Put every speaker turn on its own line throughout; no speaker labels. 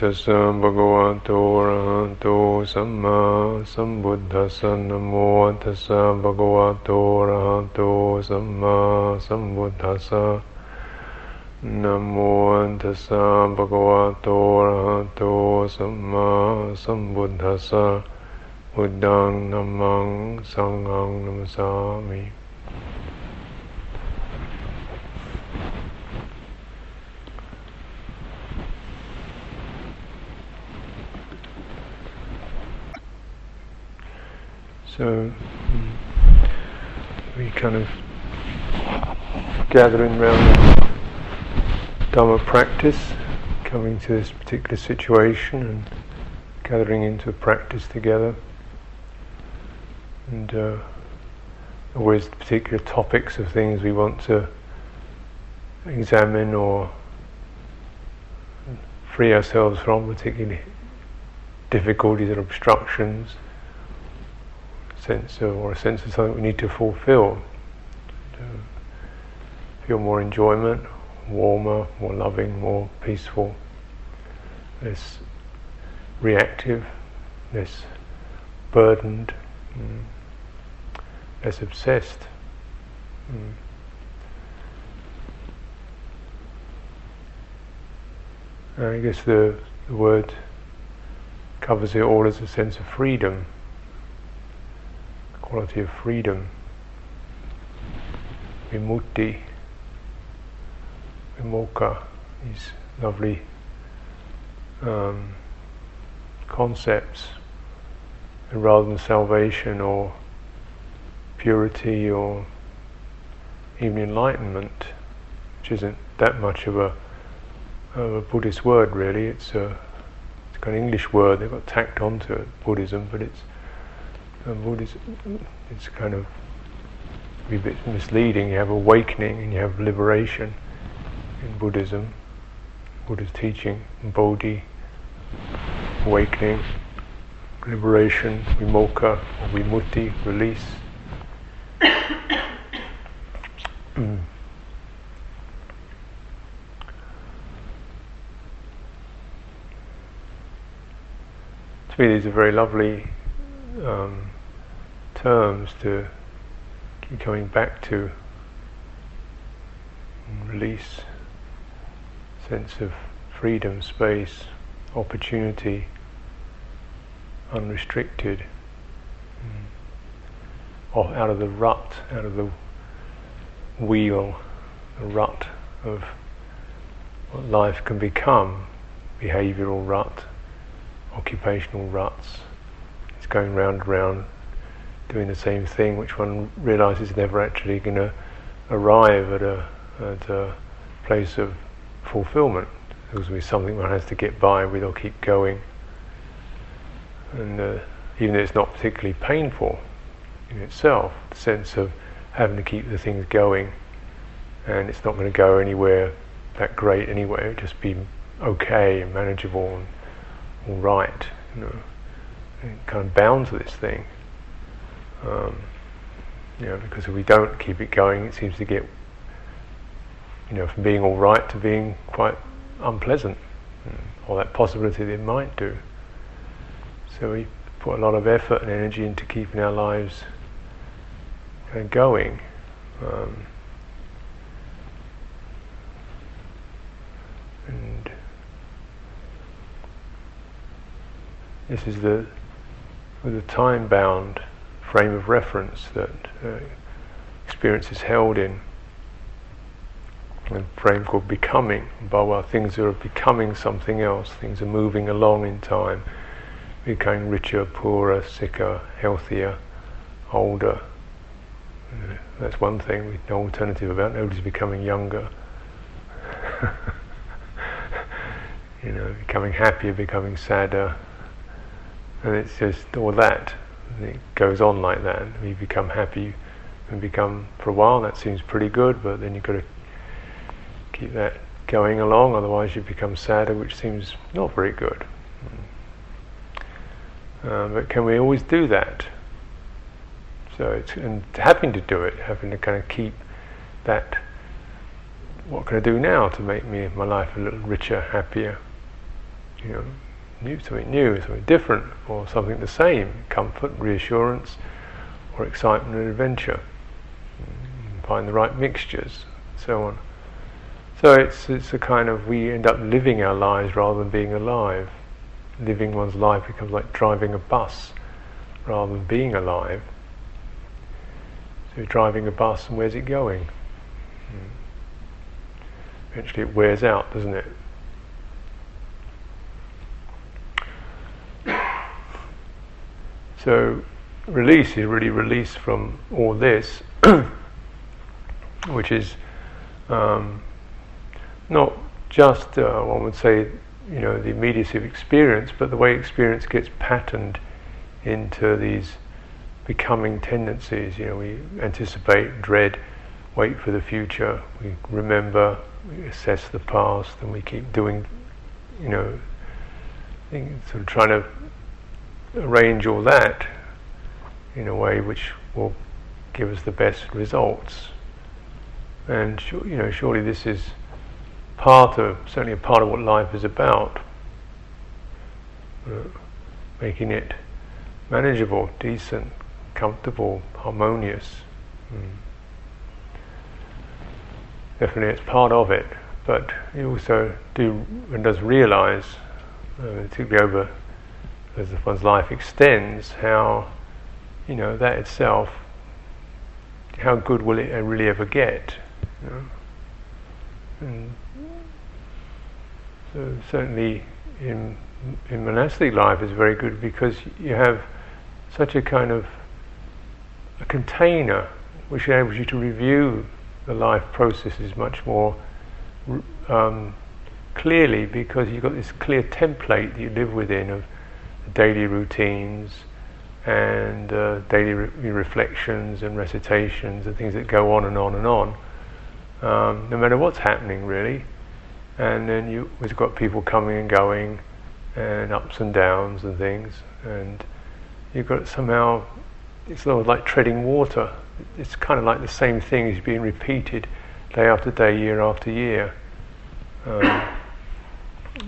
ตัสสะภะคะวะโตอะระหะโตสัมมาสัมพุทธัสสะนะโมตัสสะภะคะวะโตอะระหะโตสัมมาสัมพุทธัสสะนะโมตัสสะภะคะวะโตอะระหะโตสัมมาสัมพุทธัสสะพุทธังนัมมังสังฆังนัมสามิ So mm, we kind of gathering around Dharma practice, coming to this particular situation and gathering into practice together. And uh, always particular topics of things we want to examine or free ourselves from, particularly difficulties or obstructions sense of, or a sense of something we need to fulfill. To feel more enjoyment, warmer, more loving, more peaceful, less reactive, less burdened, mm, less obsessed. Mm. I guess the, the word covers it all as a sense of freedom quality of freedom, vimutti, vimokkha, these lovely um, concepts, and rather than salvation or purity or even enlightenment, which isn't that much of a, of a Buddhist word really, it's a, it's an English word, they've got tacked onto it, Buddhism, but it's Buddhism, it's kind of a bit misleading. You have awakening and you have liberation in Buddhism. Buddha's teaching, Bodhi, awakening, liberation, vimokkha, or vimutti, release. mm. To me, these are very lovely um, terms to keep coming back to release, sense of freedom, space, opportunity, unrestricted, mm. out of the rut, out of the wheel, the rut of what life can become, behavioural rut, occupational ruts. It's going round and round, doing the same thing, which one realizes is never actually going to arrive at a, at a place of fulfillment. There's be something one has to get by with or keep going. And uh, even though it's not particularly painful in itself, the sense of having to keep the things going and it's not going to go anywhere that great anyway, it'll just be okay and manageable and all right, you know, kind of bound to this thing. Um, you know, because if we don't keep it going, it seems to get, you know, from being all right to being quite unpleasant, or that possibility that it might do. So we put a lot of effort and energy into keeping our lives kind of going. Um, and this is the with a time bound frame of reference that uh, experience is held in. A frame called becoming. Bhava, things are becoming something else, things are moving along in time, becoming richer, poorer, sicker, healthier, older. That's one thing with no alternative about. Nobody's becoming younger. you know, becoming happier, becoming sadder, and it's just all that it goes on like that. You become happy and become for a while. That seems pretty good, but then you've got to keep that going along. Otherwise, you become sadder, which seems not very good. Uh, but can we always do that? So it's and having to do it, having to kind of keep that. What can I do now to make me my life a little richer, happier? you know, new, something new, something different, or something the same, comfort, reassurance, or excitement and adventure. Find the right mixtures, so on. So it's it's a kind of we end up living our lives rather than being alive. Living one's life becomes like driving a bus rather than being alive. So you're driving a bus and where's it going? Hmm. Eventually it wears out, doesn't it? So release is really release from all this, which is um, not just uh, one would say, you know, the immediacy of experience, but the way experience gets patterned into these becoming tendencies. You know, we anticipate, dread, wait for the future. We remember, we assess the past, and we keep doing, you know, sort of trying to arrange all that in a way which will give us the best results. And you know, surely this is part of, certainly a part of what life is about. Uh, making it manageable, decent, comfortable, harmonious. Mm. Definitely, it's part of it, but you also do and does realize, uh, particularly over as one's life extends, how you know that itself, how good will it really ever get? You know? And so certainly in in monastic life is very good because you have such a kind of a container which enables you to review the life processes much more um, clearly because you've got this clear template that you live within of daily routines and uh, daily re- reflections and recitations and things that go on and on and on, um, no matter what's happening really. And then you, we've got people coming and going, and ups and downs and things, and you've got somehow it's sort of like treading water. It's kind of like the same thing is being repeated day after day, year after year. Um,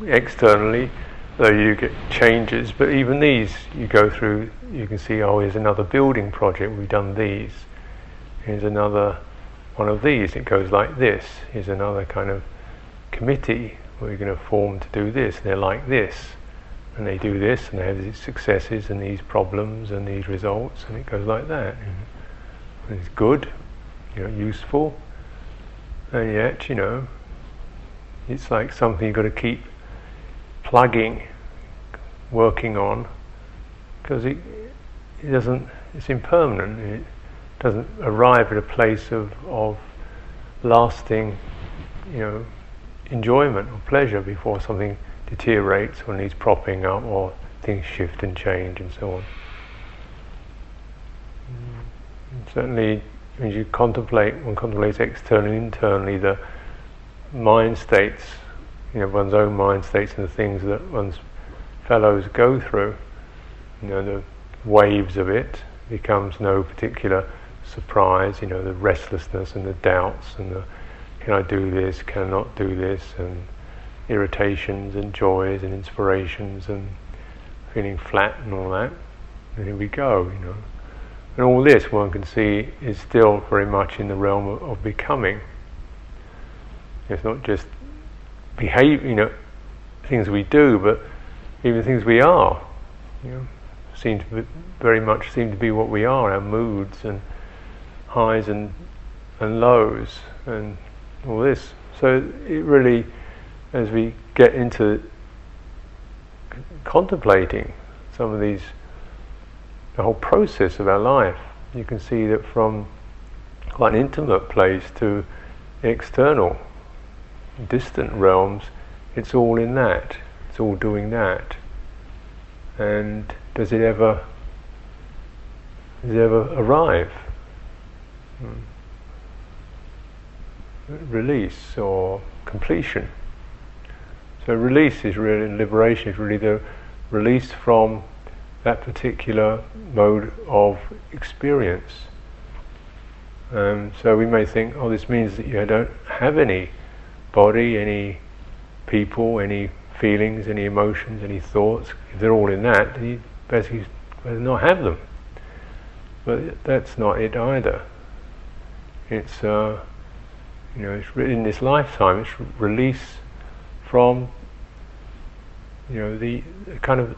externally, though you get changes, but even these you go through, you can see, oh, here's another building project, we've done these. Here's another one of these, it goes like this. Here's another kind of committee we're going to form to do this, they're like this. And they do this, and they have these successes and these problems and these results, and it goes like that. Mm-hmm. And it's good, you know, useful, and yet, you know, it's like something you've got to keep plugging, working on, because it, it doesn't, it's impermanent. It doesn't arrive at a place of, of lasting, you know, enjoyment or pleasure before something deteriorates or needs propping up or things shift and change and so on. And certainly, when you contemplate, one contemplates externally internally the mind states you know, one's own mind states and the things that one's fellows go through, you know, the waves of it becomes no particular surprise, you know, the restlessness and the doubts and the can I do this, can I not do this, and irritations and joys and inspirations and feeling flat and all that. And here we go, you know. And all this one can see is still very much in the realm of, of becoming. It's not just behave, you know, things we do, but even things we are, you know, seem to be, very much seem to be what we are, our moods and highs and and lows and all this. So it really, as we get into contemplating some of these, the whole process of our life, you can see that from quite an intimate place to external distant realms, it's all in that. It's all doing that. And does it ever does it ever arrive? Hmm. Release or completion. So release is really liberation is really the release from that particular mode of experience. Um, so we may think, oh, this means that you don't have any body, any people, any feelings, any emotions, any thoughts, if they're all in that, you basically better not have them. But that's not it either. It's, uh, you know, it's in this lifetime, it's release from, you know, the kind of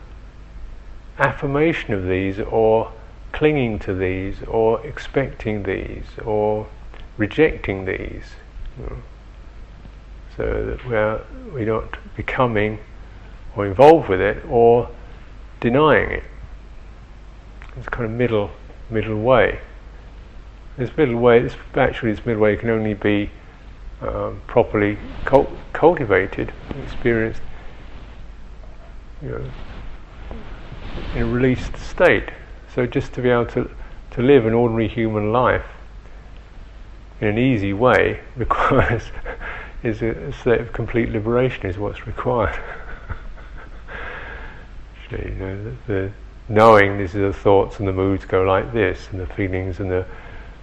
affirmation of these or clinging to these or expecting these or rejecting these. You know, so that we're, we're not becoming or involved with it or denying it. It's kind of middle middle way. This middle way, this, actually, this middle way can only be um, properly cult- cultivated, experienced, you know, in a released state. So just to be able to to live an ordinary human life in an easy way requires is a, state of complete liberation is what's required. Actually, you know, the, the knowing this is the thoughts and the moods go like this, and the feelings and the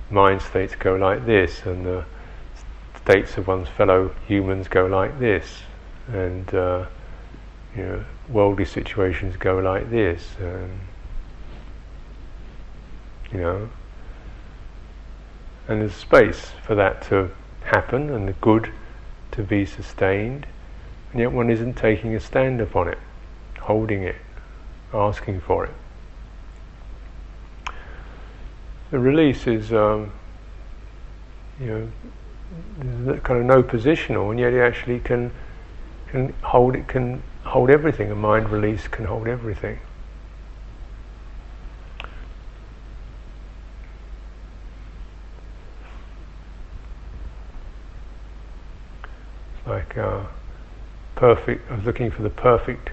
mind states go like this, and the states of one's fellow humans go like this, and uh, you know, worldly situations go like this, and you know, and there's space for that to happen, and the good to be sustained, and yet one isn't taking a stand upon it, holding it, asking for it. The release is, um, you know, kind of no positional, and yet it actually can can hold it can hold everything. A mind release can hold everything. Like uh, perfect. I was looking for the perfect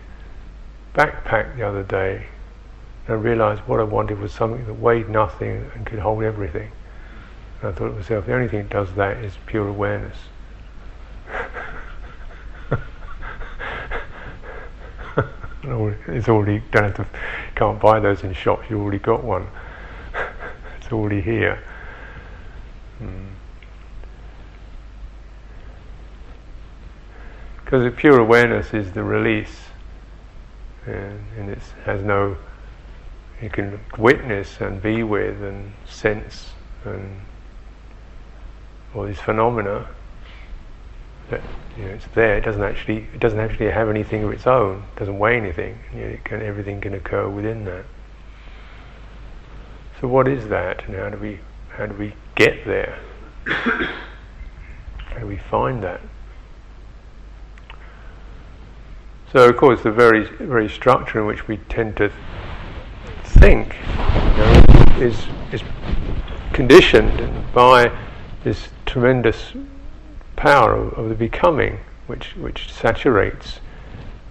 backpack the other day, and I realised what I wanted was something that weighed nothing and could hold everything. And I thought to myself, the only thing that does that is pure awareness. it's already don't have to can't buy those in shops. You've already got one. it's already here. Mm. Because pure awareness is the release, and, and it has no. You can witness and be with and sense and all these phenomena. That you know, it's there. It doesn't actually. It doesn't actually have anything of its own. It doesn't weigh anything. Can, everything can occur within that. So what is that, and how do we how do we get there? how do we find that? So, of course, the very, very structure in which we tend to think you know, is, is conditioned by this tremendous power of, of the becoming, which, which saturates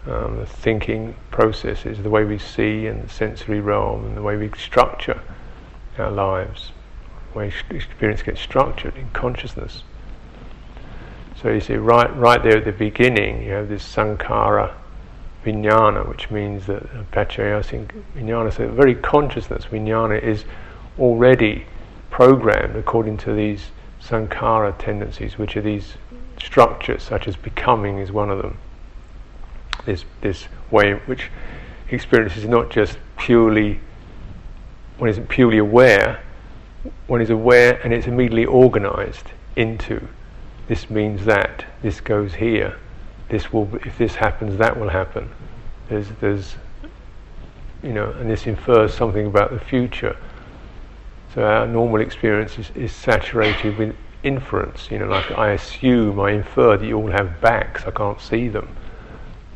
um, the thinking processes, the way we see and the sensory realm, and the way we structure our lives, the way experience gets structured in consciousness. So you see, right, right there at the beginning, you have this sankhara vijnana, which means that Paccaya vijnana, so very consciousness, vijnana is already programmed according to these sankhara tendencies, which are these structures, such as becoming is one of them. This, this way which experience is not just purely, one isn't purely aware, one is aware and it's immediately organized into this means that, this goes here, this will, if this happens, that will happen. There's, there's, you know, and this infers something about the future. So our normal experience is, is saturated with inference. You know, like I assume, I infer that you all have backs. I can't see them,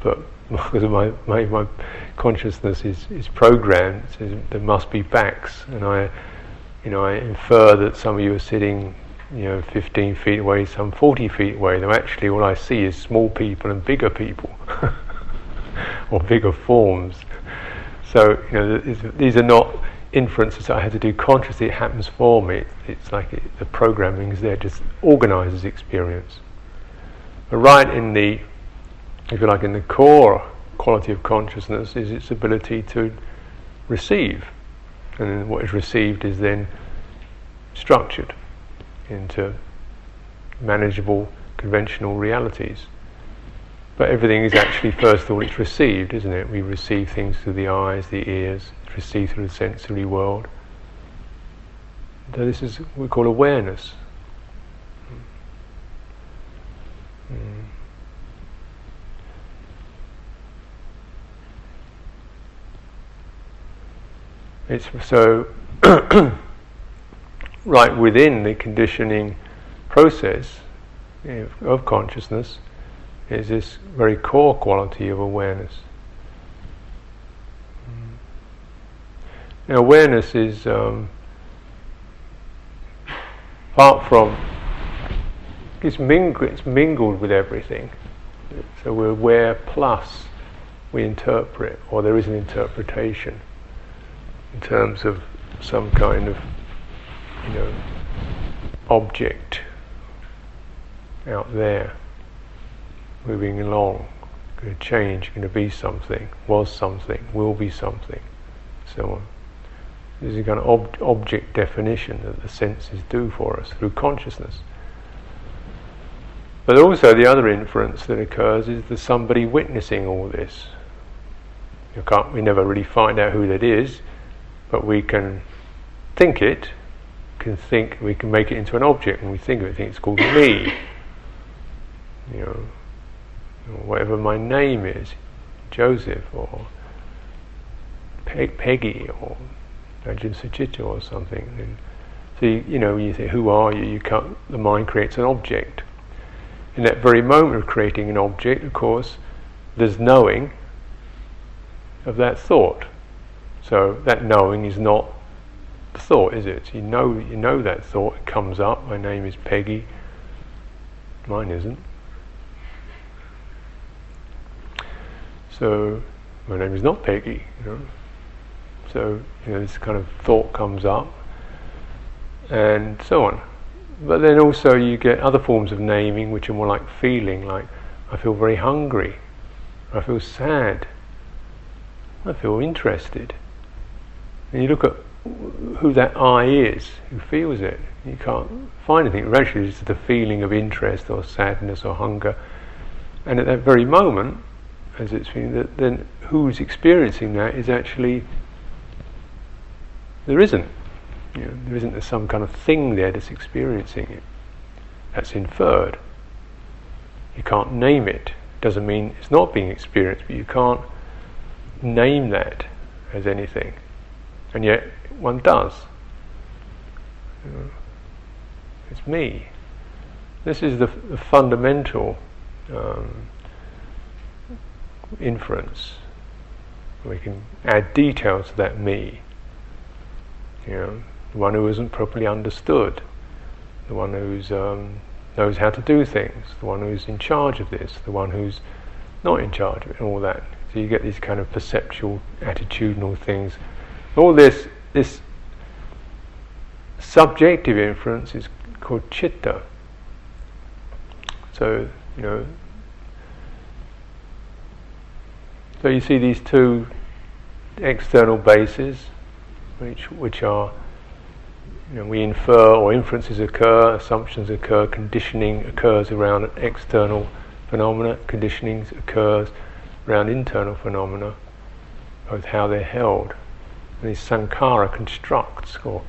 but because my, my, my consciousness is, is programmed, there must be backs, and I, you know, I infer that some of you are sitting you know, 15 feet away, some 40 feet away, though actually all I see is small people and bigger people, or bigger forms. So, you know, these are not inferences that I had to do consciously, it happens for me. It's like it, the programming is there, just organizes experience. But right in the, if you like, in the core quality of consciousness is its ability to receive. And what is received is then structured into manageable conventional realities. But everything is actually, first of all, it's received, isn't it? We receive things through the eyes, the ears, it's received through the sensory world. So this is what we call awareness. Mm. It's so right within the conditioning process of consciousness is this very core quality of awareness. Mm. Now, awareness is um, apart from it's, ming- it's mingled with everything. So we're aware plus we interpret, or there is an interpretation in terms of some kind of, you know, object out there moving along, going to change, going to be something, was something, will be something, so on. This is a kind of ob- object definition that the senses do for us through consciousness. But also the other inference that occurs is there's somebody witnessing all this. You can't, we never really find out who that is, but we can think it, can think, we can make it into an object, and we think of it, think it's called me. You know, whatever my name is, Joseph or Peggy or Ajahn Sucitto or something. And so you, you know, you say, "Who are you?" You can't, the mind creates an object. In that very moment of creating an object, of course, there's knowing of that thought. So that knowing is not thought, is it? You know, you know that thought. It comes up. My name is Peggy. Mine isn't. So my name is not Peggy. You know. So you know, this kind of thought comes up, and so on. But then also you get other forms of naming which are more like feeling, like I feel very hungry, I feel sad, I feel interested. And you look at who that I is, who feels it. You can't find anything. Eventually, it's the feeling of interest or sadness or hunger. And at that very moment, as it's feeling, that then who's experiencing that is actually there isn't. You know, there isn't some kind of thing there that's experiencing it. That's inferred. You can't name it. Doesn't mean it's not being experienced, but you can't name that as anything. And yet one does. It's me. This is the, the fundamental um, inference. We can add details to that me. You know, the one who isn't properly understood, the one who um, knows how to do things, the one who's in charge of this, the one who's not in charge of it, and all that. So you get these kind of perceptual, attitudinal things. All this, this subjective inference is called chitta. So you know. So you see these two external bases which which are you know, we infer or inferences occur, assumptions occur, conditioning occurs around external phenomena, conditioning occurs around internal phenomena, both how they're held. These sankhara constructs or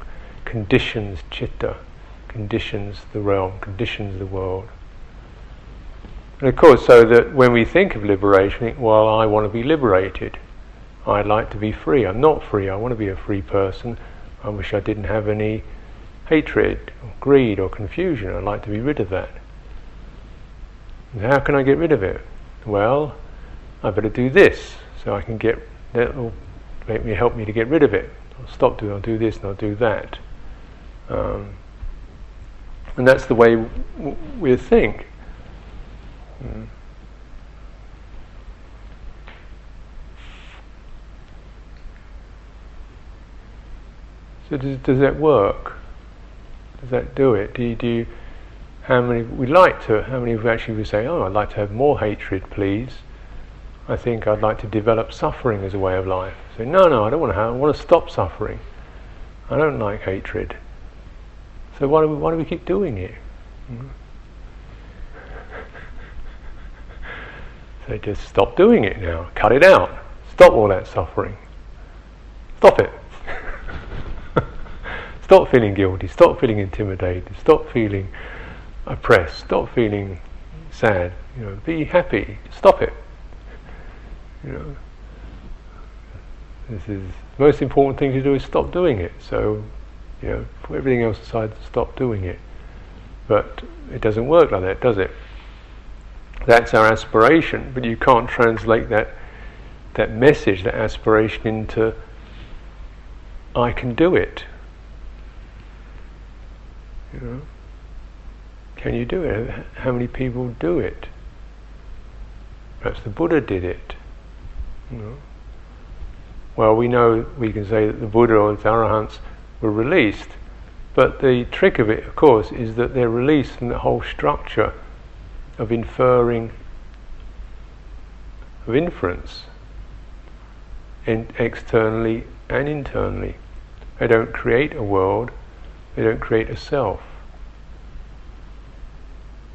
conditions chitta, conditions the realm, conditions the world. And of course, so that when we think of liberation, well, I want to be liberated. I'd like to be free. I'm not free. I want to be a free person. I wish I didn't have any hatred, or greed, or confusion. I'd like to be rid of that. And how can I get rid of it? Well, I better do this so I can get will make me help me to get rid of it. I'll stop doing. I'll do this and I'll do that. Um, and that's the way w- we think. Mm. So does, does that work? Does that do it? Do you, do you, how many we like to? How many of actually would say, "Oh, I'd like to have more hatred, please." I think I'd like to develop suffering as a way of life. Say, no, no, I don't want to have. I want to stop suffering. I don't like hatred. So why do we, why do we keep doing it? Mm-hmm. So just stop doing it now. Cut it out. Stop all that suffering. Stop it. stop feeling guilty. Stop feeling intimidated. Stop feeling oppressed. Stop feeling sad. You know, be happy. Stop it. You know, this is the most important thing to do is stop doing it. So, you know, put everything else aside, stop doing it. But it doesn't work like that, does it? That's our aspiration, but you can't translate that that message, that aspiration into I can do it. You know? Can you do it? How many people do it? Perhaps the Buddha did it. Know? Well, we know we can say that the Buddha or the Arahants were released, but the trick of it, of course, is that they're released from the whole structure of inferring, of inference, in externally and internally. They don't create a world, they don't create a self.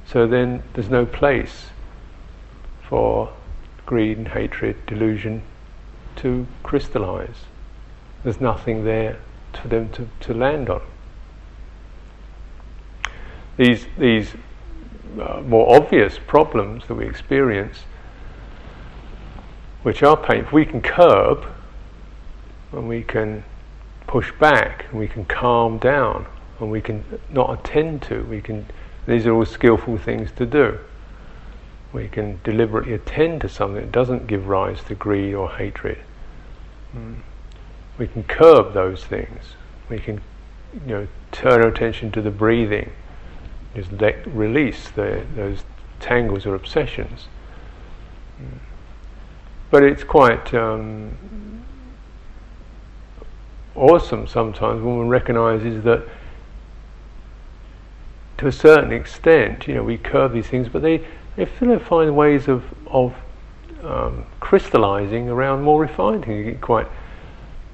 So then there's no place for greed hatred, delusion to crystallize. There's nothing there for them to, to land on. These, these uh, more obvious problems that we experience, which are painful, we can curb and we can push back and we can calm down and we can not attend to. We can. These are all skillful things to do. We can deliberately attend to something that doesn't give rise to greed or hatred. Mm. We can curb those things. We can, you know, turn our attention to the breathing just let release the, those tangles or obsessions. But it's quite um, awesome sometimes when one recognizes that to a certain extent, you know, we curb these things, but they, they find ways of, of um, crystallizing around more refined things. You get quite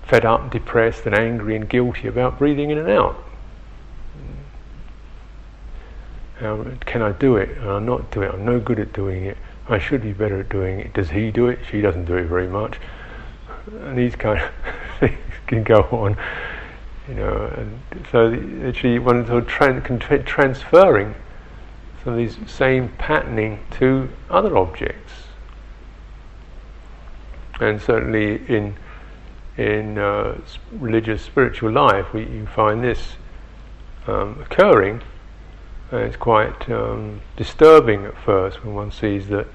fed up, depressed, and angry and guilty about breathing in and out. How can I do it? And I'm not doing it. I'm no good at doing it. I should be better at doing it. Does he do it? She doesn't do it very much. And these kind of things can go on, you know. And so actually, one sort of tra- transferring of these same patterning to other objects. And certainly in in uh, religious spiritual life, we, you find this um, occurring and it's quite um, disturbing at first when one sees that,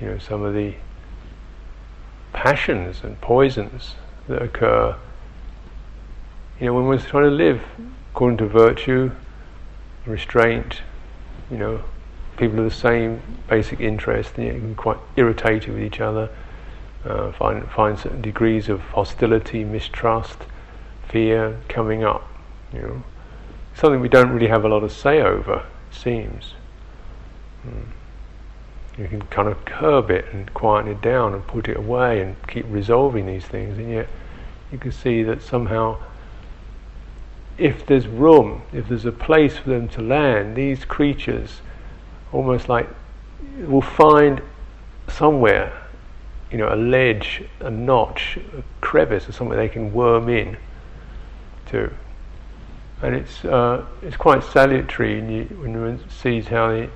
you know, some of the passions and poisons that occur. You know, when one's trying to live according to virtue, restraint, you know, people of the same basic interest, and you can quite irritated with each other, uh, find find certain degrees of hostility, mistrust, fear coming up. You know, something we don't really have a lot of say over, it seems. Hmm. You can kind of curb it and quieten it down and put it away and keep resolving these things, and yet you can see that somehow, if there's room, if there's a place for them to land, these creatures almost like will find somewhere, you know, a ledge, a notch, a crevice, or somewhere they can worm in to. And it's uh, it's quite salutary you, when one sees how the,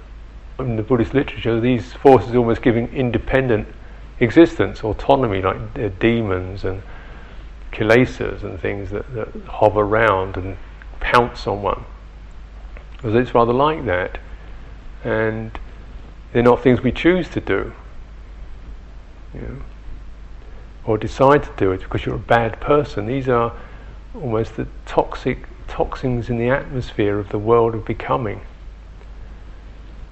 in the Buddhist literature these forces are almost giving independent existence, autonomy, like demons and kilesas and things that, that hover around and pounce on one. Because it's rather like that, and they're not things we choose to do, you know, or decide to do it because you're a bad person. These are almost the toxic toxins in the atmosphere of the world of becoming.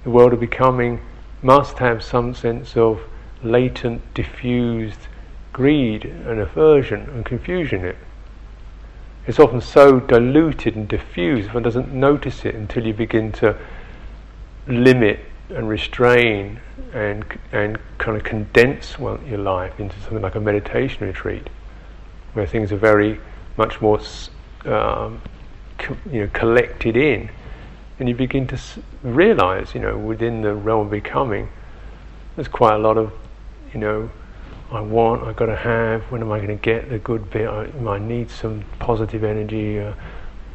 The world of becoming must have some sense of latent, diffused greed and aversion and confusion in it. It's often so diluted and diffused, one doesn't notice it until you begin to limit and restrain and and kind of condense well, your life into something like a meditation retreat, where things are very much more um, co- you know, collected in, and you begin to s- realize, you know, within the realm of becoming, there's quite a lot of, you know, I want, I've got to have, when am I going to get the good bit, I, I need some positive energy, uh,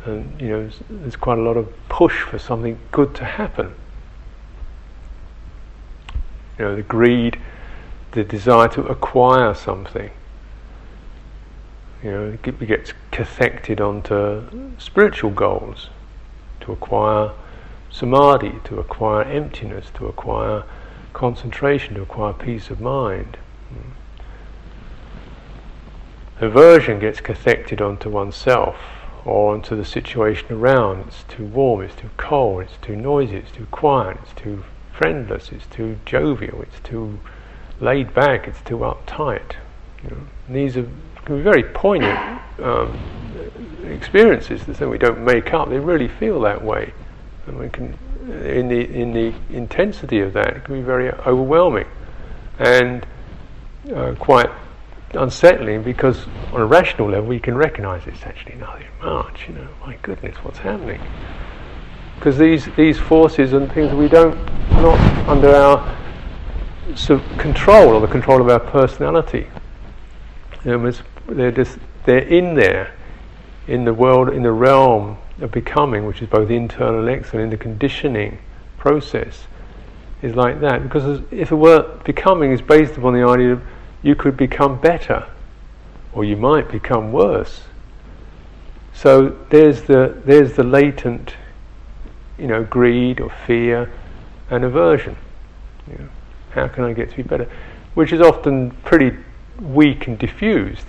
and, you know, there's quite a lot of push for something good to happen. You know, the greed, the desire to acquire something. You know, it gets cathected onto spiritual goals, to acquire samadhi, to acquire emptiness, to acquire concentration, to acquire peace of mind. Aversion gets cathected onto oneself or onto the situation around. It's too warm, it's too cold, it's too noisy, it's too quiet, it's too friendless, it's too jovial, it's too laid back, it's too uptight. You know, these are can be very poignant um, experiences that we don't make up. They really feel that way, and we can, in the in the intensity of that, it can be very overwhelming and uh, quite unsettling because on a rational level you can recognize it's actually nothing much. You know, my goodness, what's happening? Because these these forces and things we don't not under our of control or the control of our personality. You know, they're just they're in there, in the world, in the realm of becoming, which is both internal and external, in the conditioning process, is like that. Because if it were becoming is based upon the idea of you could become better, or you might become worse. So there's the there's the latent, you know, greed or fear and aversion. You know, how can I get to be better? Which is often pretty weak and diffused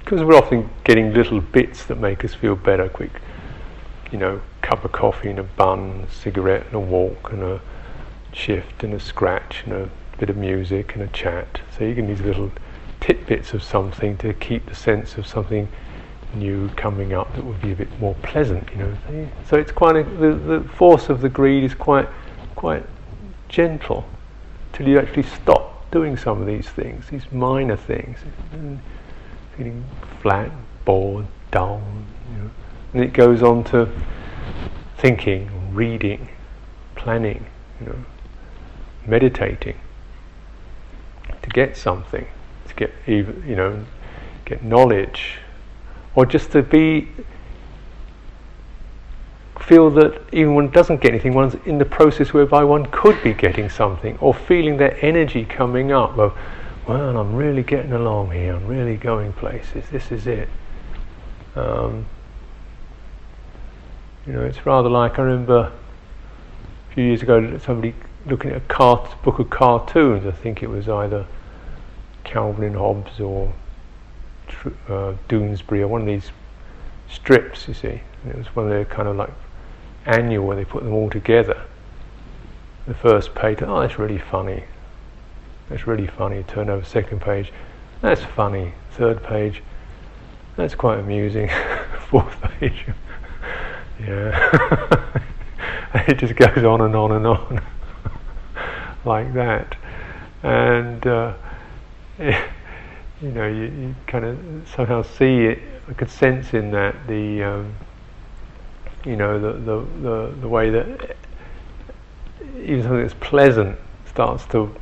because we're often getting little bits that make us feel better. Quick, you know, cup of coffee and a bun, a cigarette and a walk and a shift and a scratch and a bit of music and a chat. So you can use little tidbits of something to keep the sense of something new coming up that would be a bit more pleasant, you know. So it's quite a, the, the force of the greed is quite quite gentle till you actually stop doing some of these things, these minor things, mm, feeling flat, bored, dull, you know. and it goes on to thinking, reading, planning, you know, meditating to get something, to get even, you know, get knowledge, or just to be feel that even one doesn't get anything, one's in the process whereby one could be getting something, or feeling that energy coming up of, well, I'm really getting along here, I'm really going places, this is it. Um, you know, it's rather like I remember a few years ago somebody looking at a cart- book of cartoons. I think it was either Calvin and Hobbes or uh, Doonesbury or one of these strips. You see, and it was one of their kind of like annual where they put them all together. The first page, oh, that's really funny. That's really funny. Turn over second page, that's funny. Third page, that's quite amusing. Fourth page, yeah. it just goes on and on and on like that, and uh, you know you, you kind of somehow see it. I could sense in that the um, you know the, the the the way that even something that's pleasant starts to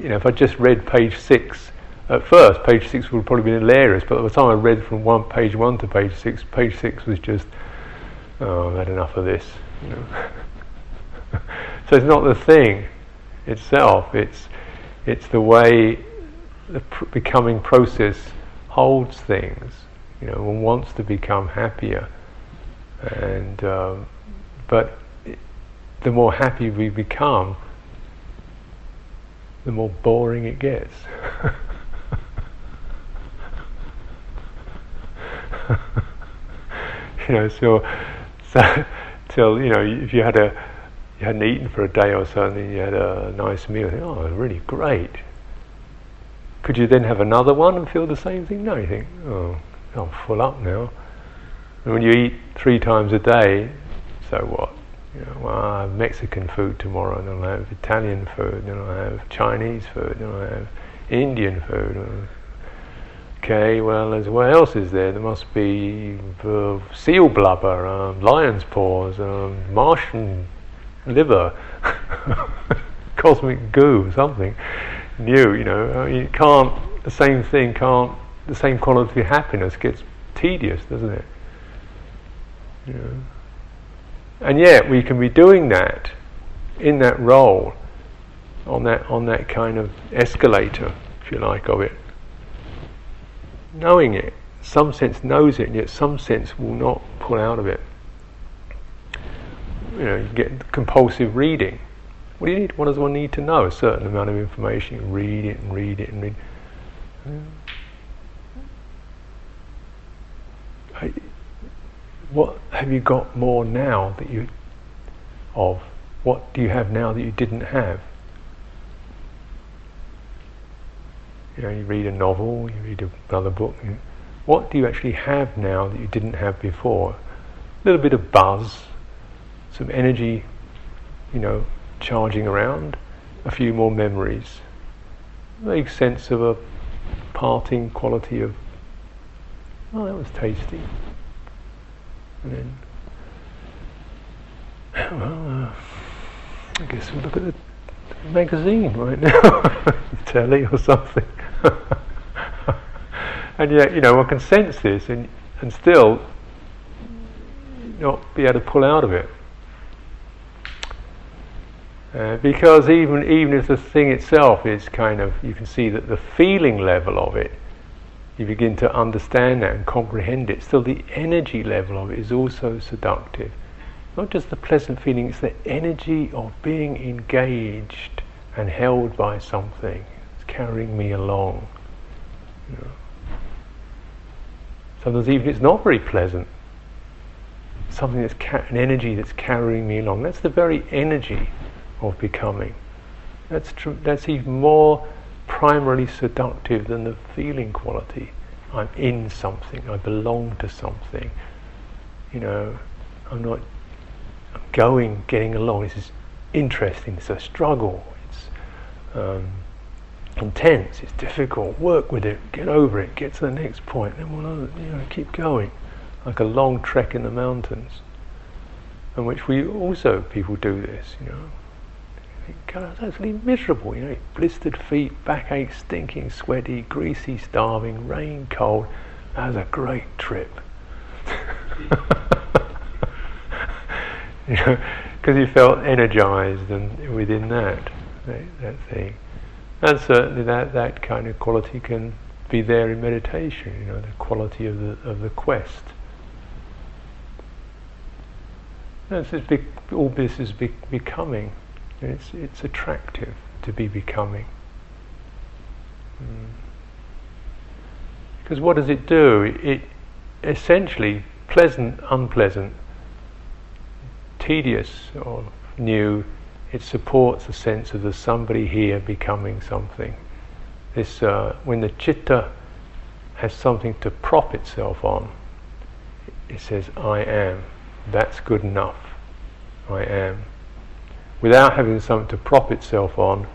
you know if I just read page six at first page six would probably be hilarious but by the time I read from one page one to page six page six was just oh I've had enough of this you know so it's not the thing itself it's it's the way the pr- becoming process holds things you know one wants to become happier and um, but the more happy we become, the more boring it gets. you know, so, so till you know, if you had a you hadn't eaten for a day or so, and then you had a nice meal, oh, really great. Could you then have another one and feel the same thing? No, you think, oh, I'm full up now. And when you eat three times a day, so what? You know, well, I have Mexican food tomorrow, then I'll have Italian food, then I'll have Chinese food, then I'll have Indian food. Okay, well, as what else is there? There must be uh, seal blubber, um, lion's paws, um, Martian liver, cosmic goo, something new. You know, uh, you can't. The same thing can't. The same quality of happiness gets tedious, doesn't it? You know. And yet we can be doing that in that role, on that on that kind of escalator, if you like, of it. Knowing it, some sense knows it, and yet some sense will not pull out of it. You know, you get compulsive reading. What do you need? What does one need to know? A certain amount of information. You read it and read it and read. What have you got more now that you of? What do you have now that you didn't have? You know, you read a novel, you read another book. You, what do you actually have now that you didn't have before? A little bit of buzz, some energy, you know, charging around, a few more memories, vague sense of a parting quality of, oh, that was tasty. And then, well, uh, I guess we'll look at the magazine right now, telly or something. and yet, you know, one can sense this and, and still not be able to pull out of it. Uh, because even even if the thing itself is kind of, you can see that the feeling level of it, you begin to understand that and comprehend it. Still, the energy level of it is also seductive. Not just the pleasant feeling; it's the energy of being engaged and held by something. It's carrying me along. You know. Sometimes even it's not very pleasant. Something that's ca- an energy that's carrying me along. That's the very energy of becoming. That's, tr- that's even more primarily seductive than the feeling quality. I'm in something, I belong to something. You know, I'm not I'm going, getting along. This is interesting, it's a struggle, it's um, intense, it's difficult. Work with it, get over it, get to the next point, then we'll you know, keep going. Like a long trek in the mountains. In which we also people do this, you know. God, it's actually miserable, you know, blistered feet, backache, stinking, sweaty, greasy, starving, rain, cold. That was a great trip. you know, because you felt energized and within that, that, thing. And certainly that, that kind of quality can be there in meditation, you know, the quality of the, of the quest. It's all this is be, becoming. It's, it's attractive to be becoming. Mm. Because what does it do? It, essentially, pleasant, unpleasant, tedious or new, it supports a sense of there's somebody here becoming something. This, uh, when the chitta has something to prop itself on, it says, I am. That's good enough. I am without having something to prop itself on,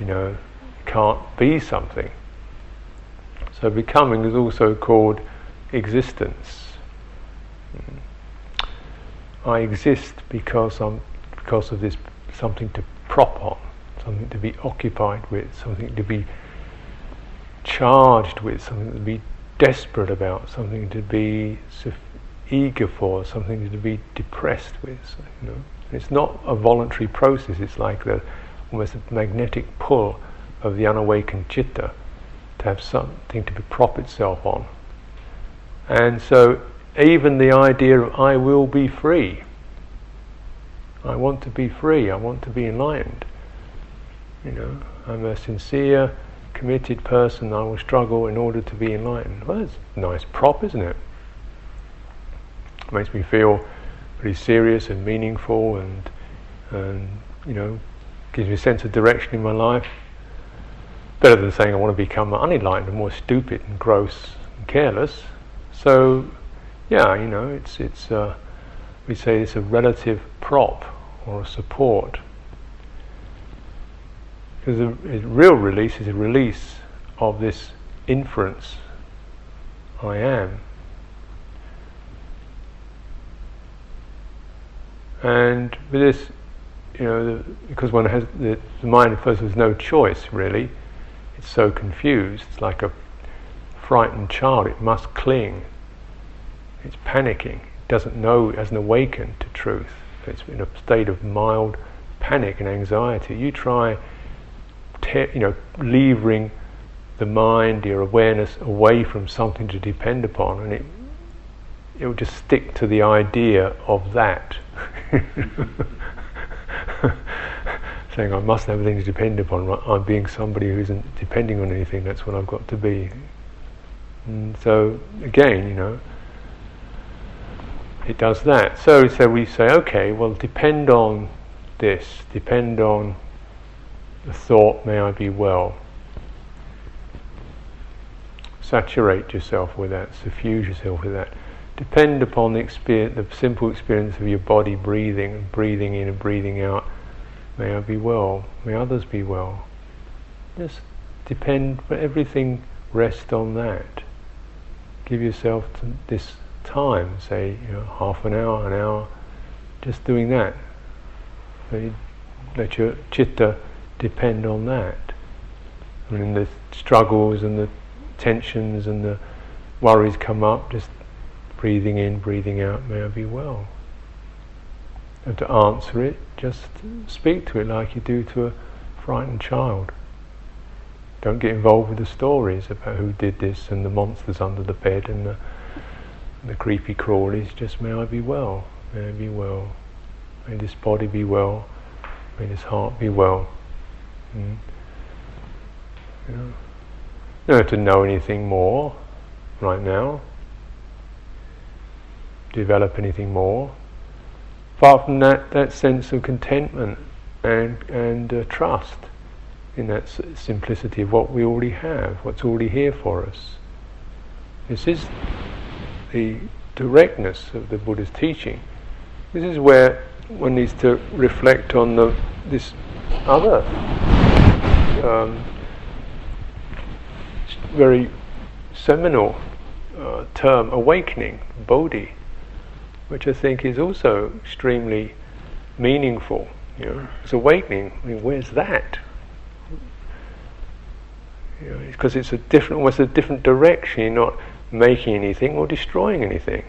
you know, can't be something. So becoming is also called existence. I exist because I'm because of this something to prop on, something to be occupied with, something to be charged with, something to be desperate about, something to be eager for, something to be depressed with. You know, it's not a voluntary process. It's like the almost a magnetic pull of the unawakened chitta to have something to prop itself on. And so, even the idea of I will be free. I want to be free. I want to be enlightened. You know, I'm a sincere, committed person. I will struggle in order to be enlightened. Well, that's a nice prop, isn't it? Makes me feel pretty serious and meaningful and, and you know, gives me a sense of direction in my life. Better than saying I want to become unenlightened and more stupid and gross and careless. So, yeah, you know, it's, it's uh, we say it's a relative prop or a support. Because the real release is a release of this inference I am. And with this you know, the, because one has the, the mind first there's no choice really. It's so confused. It's like a frightened child. It must cling. It's panicking. It doesn't know. It hasn't awakened to truth. It's in a state of mild panic and anxiety. You try, te- you know, levering the mind, your awareness away from something to depend upon, and it it will just stick to the idea of that. Saying I must have everything to depend upon. I'm being somebody who isn't depending on anything. That's what I've got to be. And so again, you know, it does that. So so we say, okay, well, depend on this. Depend on the thought. May I be well saturate yourself with that, suffuse yourself with that depend upon the the simple experience of your body breathing, breathing in and breathing out. May I be well. May others be well. Just depend, but everything rest on that. Give yourself this time, say you know, half an hour, an hour, just doing that. Let your chitta depend on that. Mean, the struggles and the tensions and the worries come up, just breathing in, breathing out, may I be well. And to answer it, just speak to it like you do to a frightened child. Don't get involved with the stories about who did this and the monsters under the bed and the, the creepy crawlies. Just may I be well, may I be well. May this body be well, may this heart be well. Mm. You know, you don't have to know anything more right now develop anything more. Apart from that, that sense of contentment and, and uh, trust in that s- simplicity of what we already have, what's already here for us. This is the directness of the Buddha's teaching. This is where one needs to reflect on the, this other um, very seminal uh, term, awakening, bodhi which I think is also extremely meaningful. You know, it's awakening. I mean, where's that? You know, because it's, a different, almost a different direction. You're not making anything or destroying anything.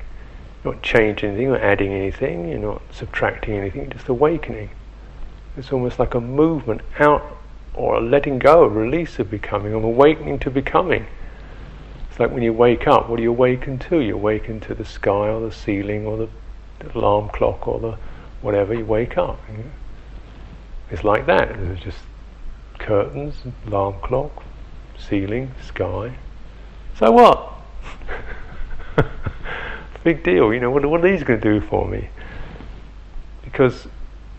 You're not changing anything or adding anything. You're not subtracting anything. You're just awakening. It's almost like a movement out or a letting go, a release of becoming, of awakening to becoming. Like when you wake up, what do you awaken to? You awaken to the sky or the ceiling or the, the alarm clock or the whatever, you wake up. You know? It's like that. There's just curtains, alarm clock, ceiling, sky. So what? Big deal, you know, what, what are these going to do for me? Because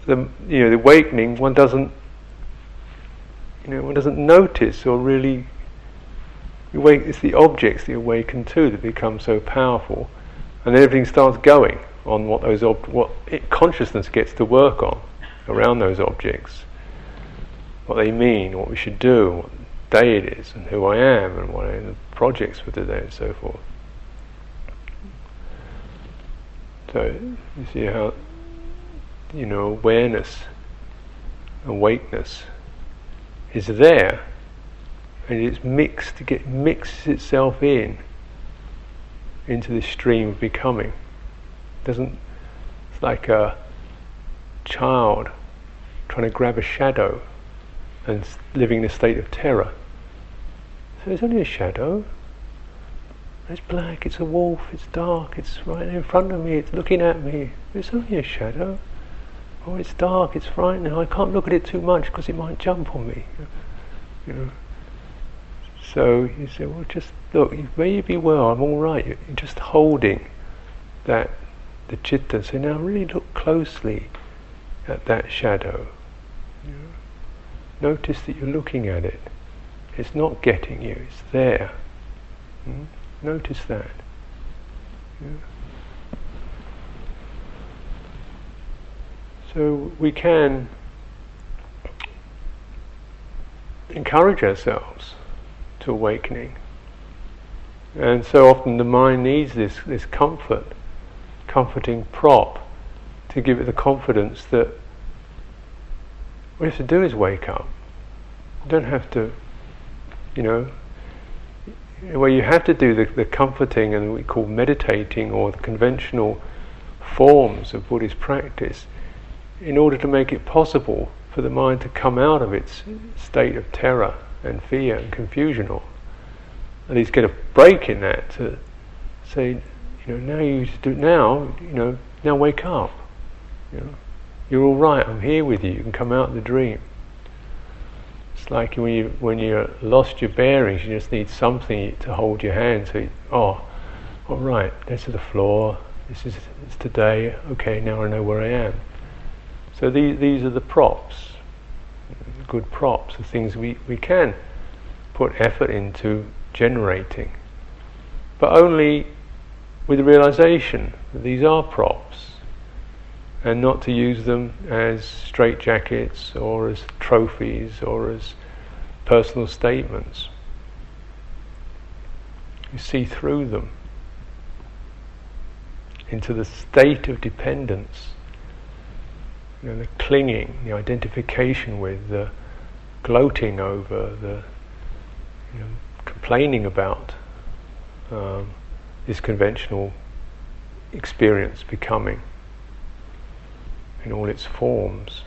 the you know, the awakening one doesn't you know, one doesn't notice or really you wake, it's the objects that you awaken to that become so powerful, and then everything starts going on what those ob- what it, consciousness gets to work on around those objects, what they mean, what we should do, what day it is, and who I am, and what are the projects for today, and so forth. So you see how you know awareness, awakeness is there and it's mixed, it mixes itself in into this stream of becoming. It doesn't it's like a child trying to grab a shadow and living in a state of terror. So it's only a shadow. It's black, it's a wolf, it's dark, it's right in front of me, it's looking at me. It's only a shadow. Oh, it's dark, it's frightening. I can't look at it too much because it might jump on me. You know. So you say, well, just look, may you be well, I'm all right. You're just holding that, the chitta. So now really look closely at that shadow. Notice that you're looking at it. It's not getting you, it's there. Hmm? Notice that. Yeah. So we can encourage ourselves to awakening. And so often the mind needs this, this comfort, comforting prop, to give it the confidence that What you have to do is wake up. You don't have to, you know, where you have to do the, the comforting and we call meditating or the conventional forms of Buddhist practice in order to make it possible for the mind to come out of its state of terror and fear and confusion or at least get a break in that to say, you know, now you do now, you know, now wake up. You know, you're all right. I'm here with you. You can come out of the dream. It's like when you when you lost your bearings, you just need something to hold your hand. So, you, oh, all right, this is the floor. This is it's today. Okay, now I know where I am. So these these are the props, good props, the things we, we can put effort into generating, but only with the realization that these are props and not to use them as straitjackets or as trophies or as personal statements. You see through them into the state of dependence, you know, the clinging, the identification with, the gloating over, the you know, complaining about um, this conventional experience becoming in all its forms.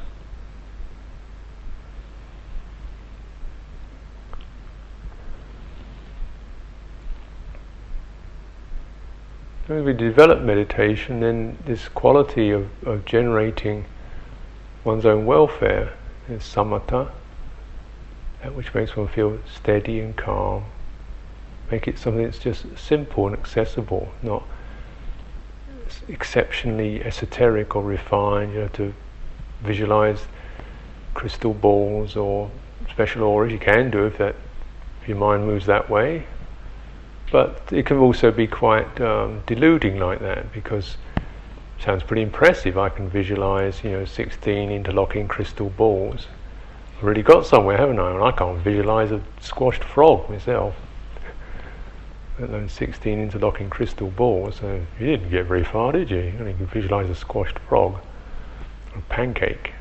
When we develop meditation, then this quality of, of generating one's own welfare is samatha, which makes one feel steady and calm. Make it something that's just simple and accessible, not exceptionally esoteric or refined. You know, to visualize crystal balls or special auras. You can do if that if your mind moves that way, but it can also be quite um, deluding like that because it sounds pretty impressive. I can visualize, you know, 16 interlocking crystal balls. I've really got somewhere, haven't I? And I can't visualize a squashed frog myself let alone 16 interlocking crystal balls. So you didn't get very far, did you? You only can visualize a squashed frog, a pancake.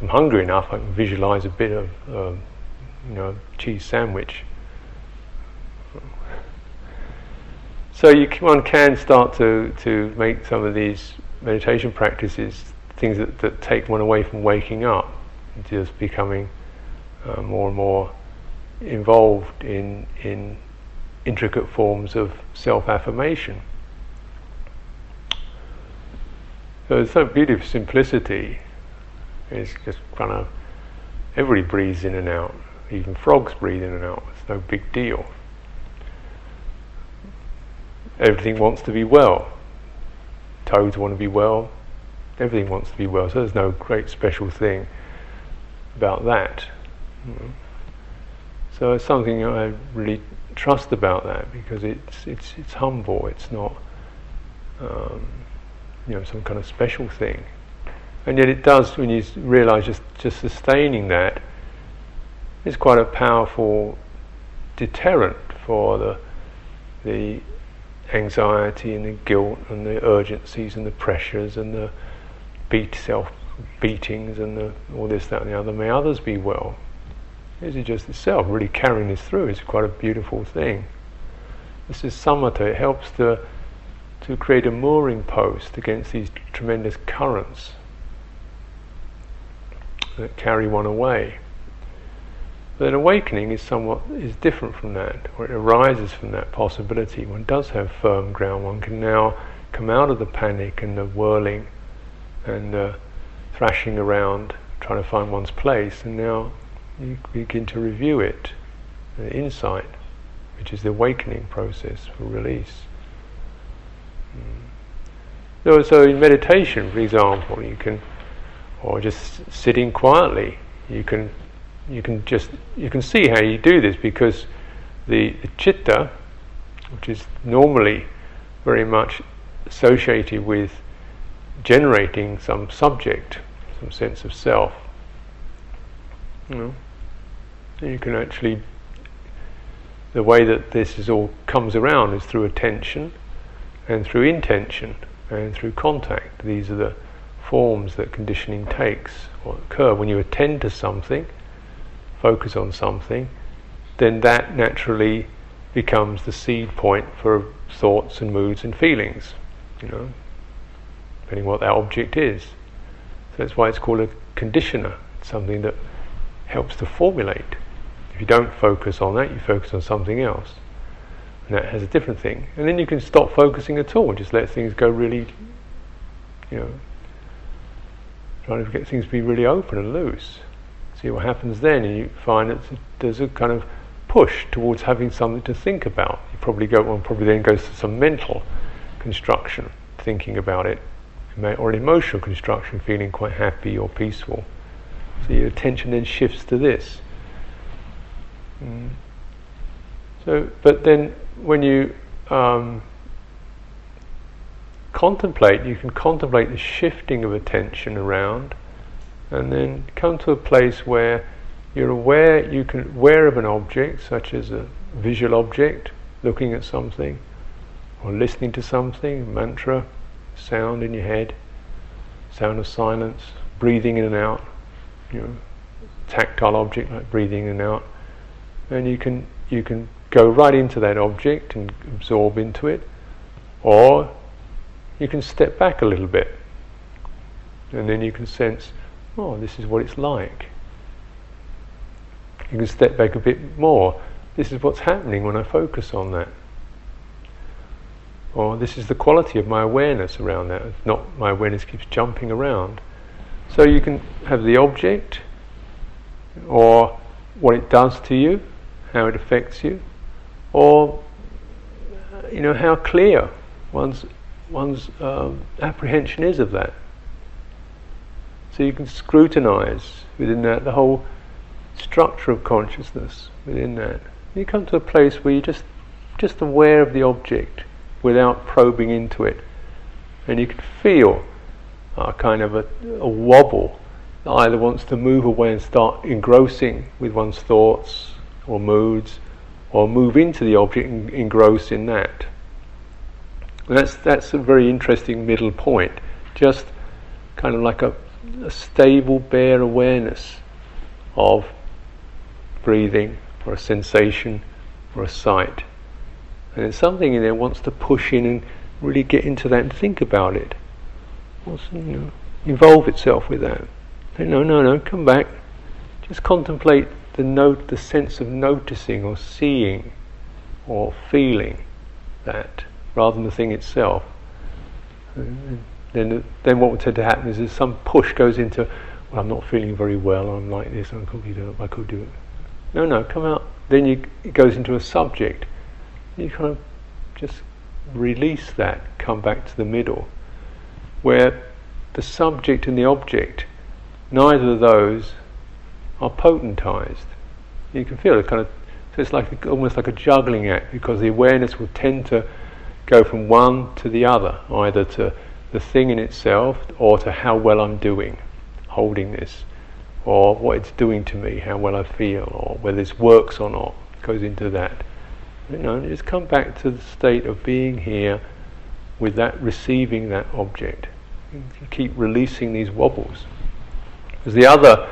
I'm hungry enough, I can visualize a bit of, um, you know, cheese sandwich. So you, one can start to, to make some of these meditation practices things that, that take one away from waking up, just becoming uh, more and more involved in in intricate forms of self-affirmation. So it's so beautiful simplicity. It's just kind of everybody breathes in and out. Even frogs breathe in and out. It's no big deal. Everything wants to be well. Toads want to be well. Everything wants to be well. So there's no great special thing about that. Mm-hmm. So it's something I really trust about that because it's it's it's humble. It's not um, you know some kind of special thing, and yet it does when you realise just just sustaining that is quite a powerful deterrent for the the anxiety and the guilt and the urgencies and the pressures and the beat self beatings and the, all this that and the other. May others be well. This is just itself, really carrying this through is quite a beautiful thing. This is samatha, it helps to, to create a mooring post against these tremendous currents that carry one away. But an awakening is somewhat is different from that, or it arises from that possibility. One does have firm ground. One can now come out of the panic and the whirling and the thrashing around, trying to find one's place, and now you begin to review it, the insight, which is the awakening process for release. Mm. So, so in meditation, for example, you can, or just sitting quietly, you can, you can just, you can see how you do this because the, the chitta, which is normally very much associated with generating some subject, some sense of self. You know, you can actually, the way that this is all comes around is through attention and through intention and through contact. These are the forms that conditioning takes or occur. When you attend to something, focus on something, then that naturally becomes the seed point for thoughts and moods and feelings, you know, depending what that object is. So that's why it's called a conditioner, it's something that helps to formulate. If you don't focus on that, you focus on something else. And that has a different thing. And then you can stop focusing at all, just let things go really, you know, trying to get things to be really open and loose. See what happens then, and you find that there's a kind of push towards having something to think about. You probably go one probably then goes to some mental construction, thinking about it, or an emotional construction, feeling quite happy or peaceful. So your attention then shifts to this. Mm. So, but then when you um, contemplate, you can contemplate the shifting of attention around, and then come to a place where you're aware, you can aware of an object, such as a visual object, looking at something, or listening to something, mantra, sound in your head, sound of silence, breathing in and out, you know, tactile object like breathing in and out, and you can you can go right into that object and absorb into it, or you can step back a little bit, and then you can sense, oh, this is what it's like. You can step back a bit more. This is what's happening when I focus on that. Or this is the quality of my awareness around that. It's not my awareness keeps jumping around. So you can have the object, or what it does to you, how it affects you, or you know how clear one's one's um, apprehension is of that. So you can scrutinize within that the whole structure of consciousness within that. You come to a place where you're just just aware of the object without probing into it, and you can feel a kind of a, a wobble that either wants to move away and start engrossing with one's thoughts or moods, or move into the object and engross in that. And that's that's a very interesting middle point. Just kind of like a, a stable, bare awareness of breathing or a sensation or a sight. And then something in there wants to push in and really get into that and think about it. To, you know, involve itself with that. Say, no, no, no, come back. Just contemplate the note, the sense of noticing or seeing or feeling that, rather than the thing itself. And then, then what would tend to happen is, is some push goes into, well, I'm not feeling very well. I'm like this. I could do it. I could do it. No, no, come out. Then you, it goes into a subject. You kind of just release that, come back to the middle, where the subject and the object, neither of those are potentized. You can feel it kind of, so it's like almost like a juggling act because the awareness will tend to go from one to the other, either to the thing in itself or to how well I'm doing holding this or what it's doing to me, how well I feel, or whether this works or not, goes into that. You know, just come back to the state of being here with that, receiving that object. You keep releasing these wobbles. Because the other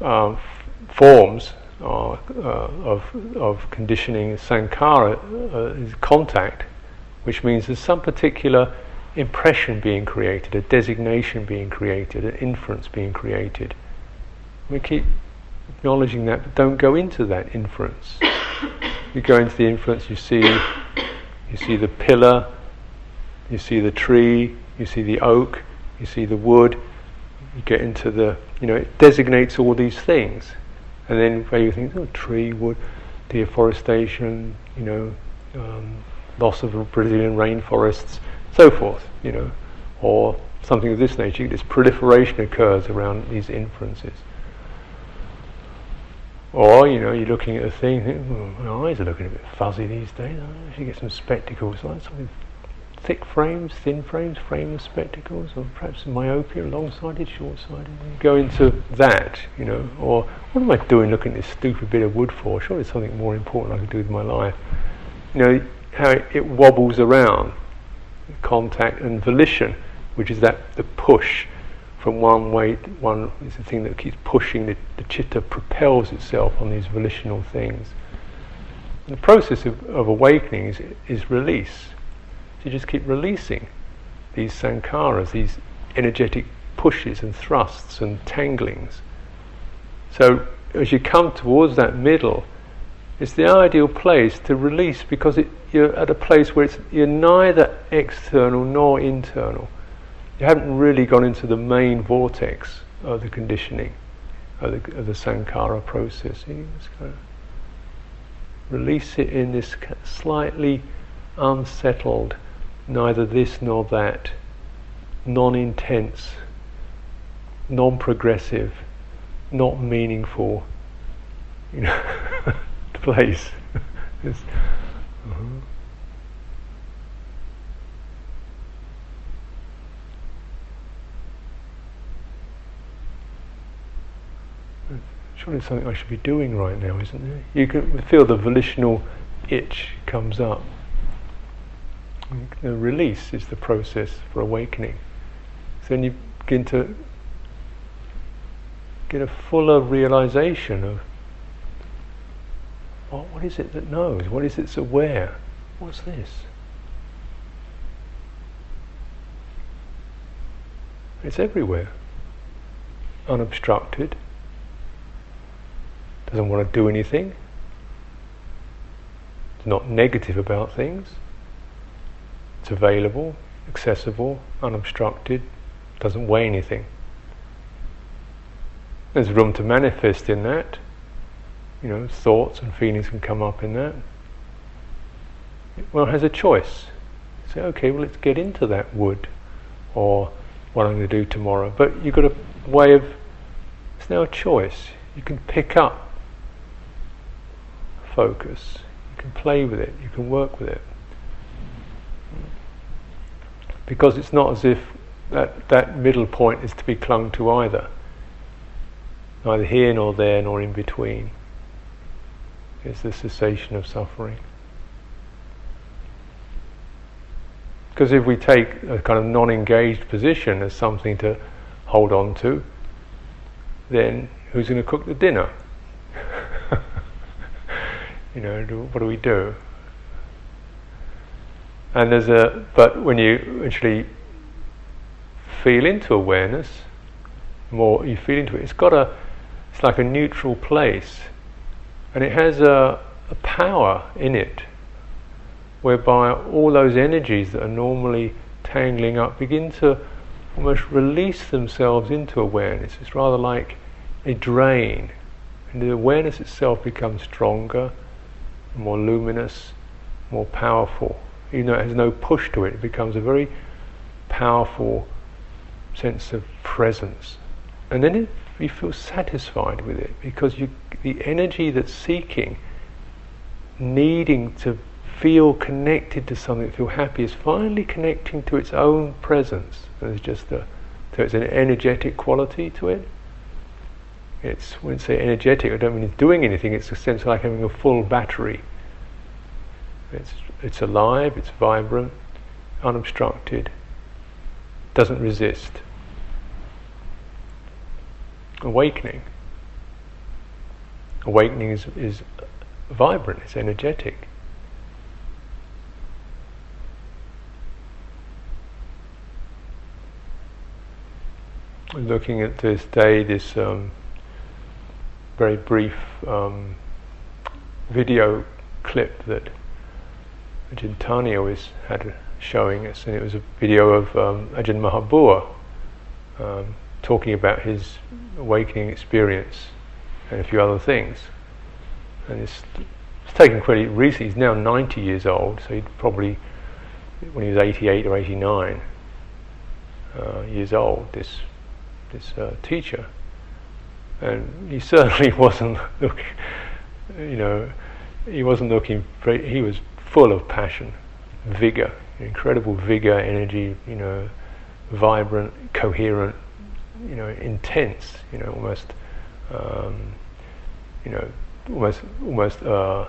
uh, f- forms uh, uh, of, of conditioning, sankhara, uh, is contact, which means there's some particular impression being created, a designation being created, an inference being created. We keep acknowledging that, but don't go into that inference. You go into the inference, you see, you see the pillar, you see the tree, you see the oak, you see the wood. You get into the, you know, it designates all these things, and then where you think, oh, tree, wood, deforestation, you know, um, loss of Brazilian rainforests, so forth, you know, or something of this nature. This proliferation occurs around these inferences. Or, you know, you're looking at a thing, think, oh, my eyes are looking a bit fuzzy these days. I should get some spectacles, like something thick frames, thin frames, frameless spectacles, or perhaps myopia, long-sighted, short-sighted. Go into that, you know, or what am I doing looking at this stupid bit of wood for? Surely there's something more important I could do with my life. You know, how it, it wobbles around, contact and volition, which is that the push from one way, one is the thing that keeps pushing the, the chitta propels itself on these volitional things. The process of, of awakening is, is release. So you just keep releasing these sankharas, these energetic pushes and thrusts and tanglings. So as you come towards that middle, it's the ideal place to release because it, you're at a place where you're neither external nor internal. You haven't really gone into the main vortex of the conditioning, of the, of the sankhara process. You just kind of release it in this slightly unsettled, neither this nor that, non intense, non progressive, not meaningful you know, place. uh-huh. Surely something I should be doing right now, isn't it? You can feel the volitional itch comes up. The release is the process for awakening. So then you begin to get a fuller realization of what is it that knows? What is it that's aware? What's this? It's everywhere, unobstructed, doesn't want to do anything, it's not negative about things, it's available, accessible, unobstructed, doesn't weigh anything. There's room to manifest in that. You know, thoughts and feelings can come up in that. Well, has a choice. Say, okay, well, let's get into that wood, or what I'm going to do tomorrow. But you've got a way of. It's now a choice. You can pick up focus. You can play with it. You can work with it. Because it's not as if that, that middle point is to be clung to either neither here nor there nor in between. It's the cessation of suffering. Because if we take a kind of non engaged position as something to hold on to, then who's going to cook the dinner? You know, what do we do? And there's a, but when you actually feel into awareness, more you feel into it, it's got a, it's like a neutral place, and it has a, a power in it whereby all those energies that are normally tangling up begin to almost release themselves into awareness. It's rather like a drain, and the awareness itself becomes stronger, more luminous, more powerful. Even though it has no push to it, it becomes a very powerful sense of presence. And then it you feel satisfied with it because you, the energy that's seeking, needing to feel connected to something, feel happy, is finally connecting to its own presence. There's just a, so it's an energetic quality to it. It's when I say energetic, I don't mean it's doing anything. It's a sense like having a full battery. It's it's alive, it's vibrant, unobstructed, doesn't resist awakening. Awakening is, is vibrant, it's energetic. Looking at this day, this um, very brief um, video clip that Ajahn Tani always had showing us, and it was a video of um, Ajahn Mahabua um, talking about his awakening experience and a few other things. And it's, it's taken pretty recently. He's now 90 years old, so he'd probably, when he was 88 or 89 uh, years old, this this uh, teacher, and he certainly wasn't looking, you know, he wasn't looking. He was full of passion, vigor, incredible vigor, energy, you know, vibrant, coherent, you know, intense, you know, almost, um, you know, almost, almost uh,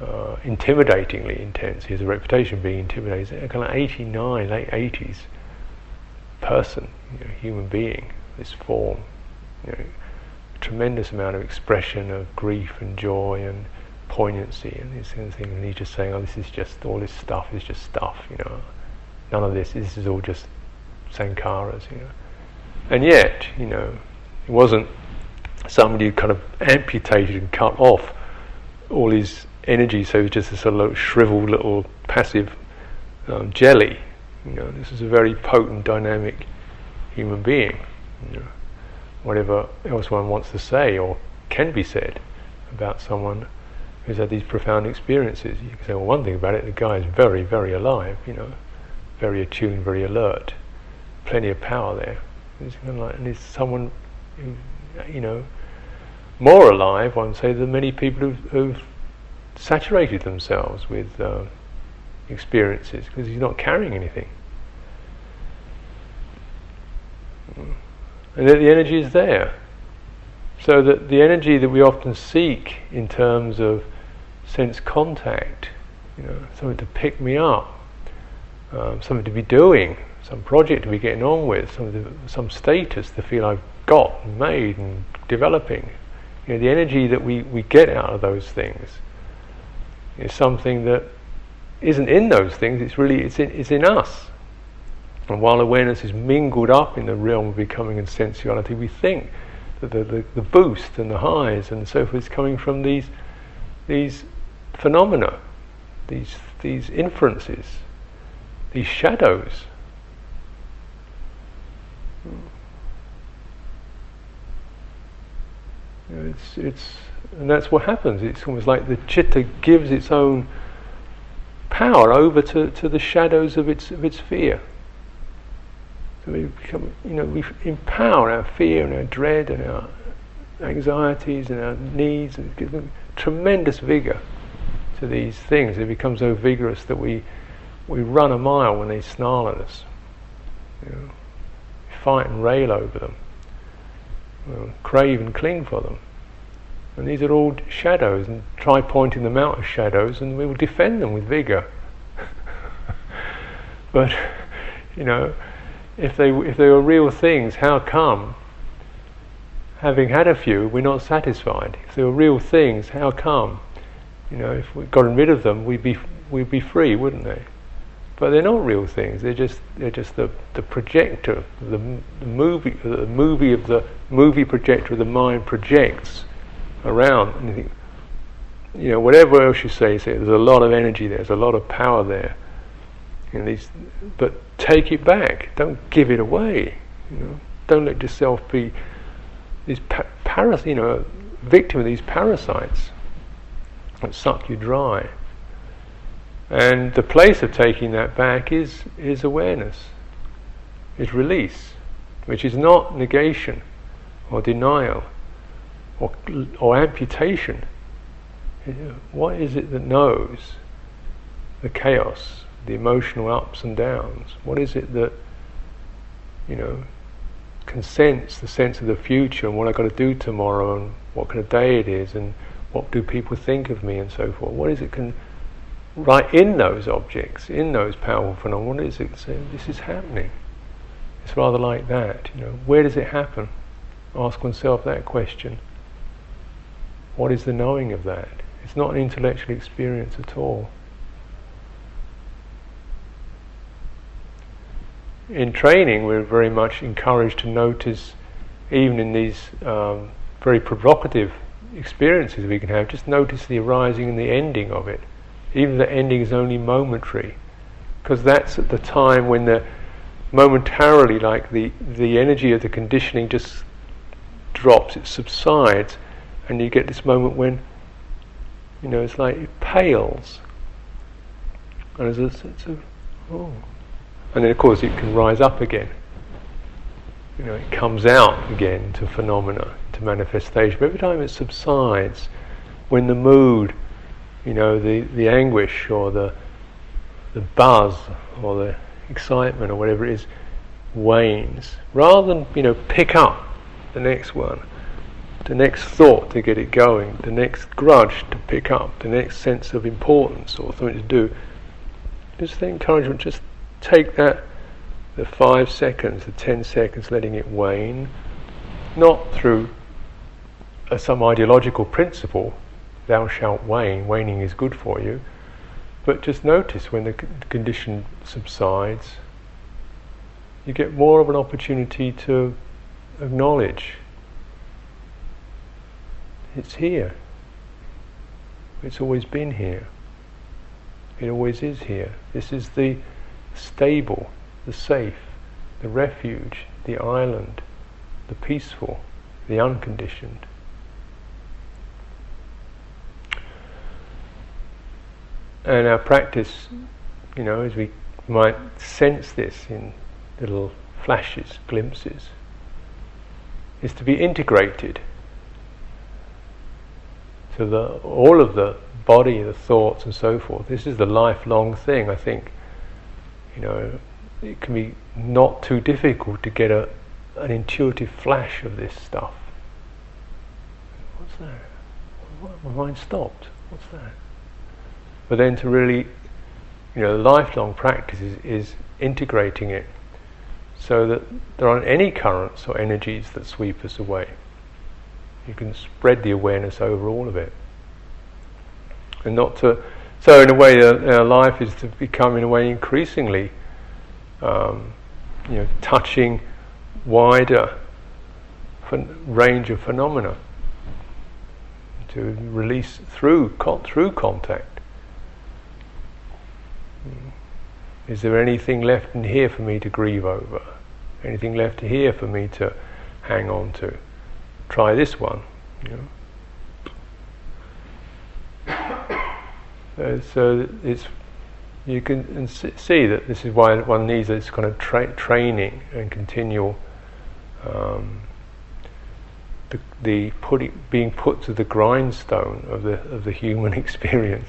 uh, intimidatingly intense. He has a reputation being intimidating. A kind of 89, late 80s person, you know, human being, this form. You know, tremendous amount of expression of grief and joy and poignancy and these kind of things. And he's just saying, "Oh, this is just all this stuff is just stuff." You know, none of this. This is all just sankharas. You know, and yet, you know, it wasn't somebody who kind of amputated and cut off all his energy, so he was just a sort of shriveled little passive um, jelly. You know, this is a very potent, dynamic human being. You know, whatever else one wants to say or can be said about someone who's had these profound experiences, you can say, well, one thing about it, the guy is very, very alive. You know, very attuned, very alert, plenty of power there. It's kind of like, and it's someone, who, you know, more alive, one would say, than many people who've, who've saturated themselves with uh, experiences because he's not carrying anything. And that the energy is there. So that the energy that we often seek in terms of sense contact, you know, something to pick me up, um, something to be doing, some project to be getting on with, some, some status to feel I've got and made and developing. You know, the energy that we, we get out of those things is something that isn't in those things, it's really it's in, it's in us. And while awareness is mingled up in the realm of becoming and sensuality, we think that the, the, the boost and the highs and so forth is coming from these these phenomena, these these inferences, these shadows. It's it's and that's what happens. It's almost like the chitta gives its own power over to, to the shadows of its of its fear. So we become, you know, we empower our fear and our dread and our anxieties and our needs and give them tremendous vigor to these things. They become so vigorous that we we run a mile when they snarl at us. You know, fight and rail over them. We crave and cling for them. And these are all shadows, and try pointing them out as shadows, and we will defend them with vigor. but, you know, if they if they were real things, how come, having had a few, we're not satisfied? If they were real things, how come, you know, if we gotten rid of them, we'd be we'd be free, wouldn't they? But they're not real things. They're just they're just the, the projector, the, the movie, the movie of the movie projector of the mind projects around. And you think, you know, whatever else you say, say there's a lot of energy there, there's a lot of power there. You know, these, but take it back. Don't give it away. You know, don't let yourself be these pa- paras, you know, victim of these parasites that suck you dry. And the place of taking that back is is awareness, is release, which is not negation or denial or, or amputation. What is it that knows the chaos, the emotional ups and downs? What is it that, you know, can sense the sense of the future and what I've got to do tomorrow and what kind of day it is and what do people think of me and so forth? What is it can right in those objects, in those powerful phenomena, what is it this is happening? It's rather like that, you know. Where does it happen? Ask oneself that question. What is the knowing of that? It's not an intellectual experience at all. In training, we're very much encouraged to notice, even in these um, very provocative experiences we can have, just notice the arising and the ending of it. Even the ending is only momentary, because that's at the time when the momentarily, like the the energy of the conditioning just drops, it subsides, and you get this moment when you know it's like it pales and there's a sense of oh and then of course it can rise up again you know it comes out again to phenomena to manifestation but every time it subsides when the mood you know the, the anguish or the the buzz or the excitement or whatever it is wanes rather than you know pick up the next one the next thought to get it going, the next grudge to pick up, the next sense of importance or something to do. Just the encouragement, just take that the five seconds, the ten seconds, letting it wane, not through uh, some ideological principle, thou shalt wane, waning is good for you, but just notice when the condition subsides, you get more of an opportunity to acknowledge it's here. It's always been here. It always is here. This is the stable, the safe, the refuge, the island, the peaceful, the unconditioned. And our practice, you know, as we might sense this in little flashes, glimpses, is to be integrated. So the all of the body, the thoughts, and so forth. This is the lifelong thing. I think, you know, it can be not too difficult to get a an intuitive flash of this stuff. What's that? My mind stopped. What's that? But then to really, you know, lifelong practice is, is integrating it so that there aren't any currents or energies that sweep us away. You can spread the awareness over all of it. And not to, so in a way, uh, our life is to become, in a way, increasingly, um, you know, touching wider range of phenomena to release through through contact. Is there anything left in here for me to grieve over? Anything left here for me to hang on to? Try this one. You know? Uh, so it's you can see that this is why one needs this kind of tra- training and continual um, the, the being put to the grindstone of the of the human experience.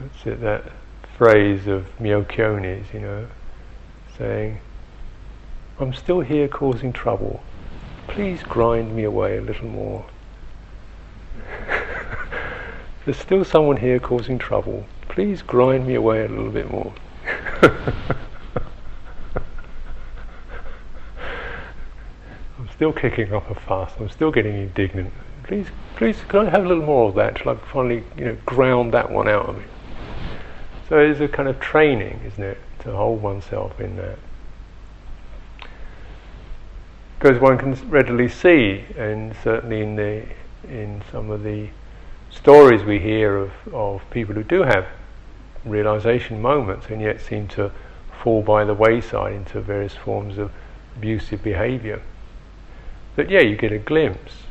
That's it. That phrase of Myokyoni's, you know, saying, "I'm still here causing trouble. Please grind me away a little more." There's still someone here causing trouble please grind me away a little bit more. I'm still kicking off a fuss. I'm still getting indignant. Please, please, can I have a little more of that? Shall I finally, you know, ground that one out of me? So it's a kind of training, isn't it, to hold oneself in that. Because one can readily see, and certainly in the in some of the stories we hear of, of people who do have realization moments and yet seem to fall by the wayside into various forms of abusive behavior. But yeah, you get a glimpse.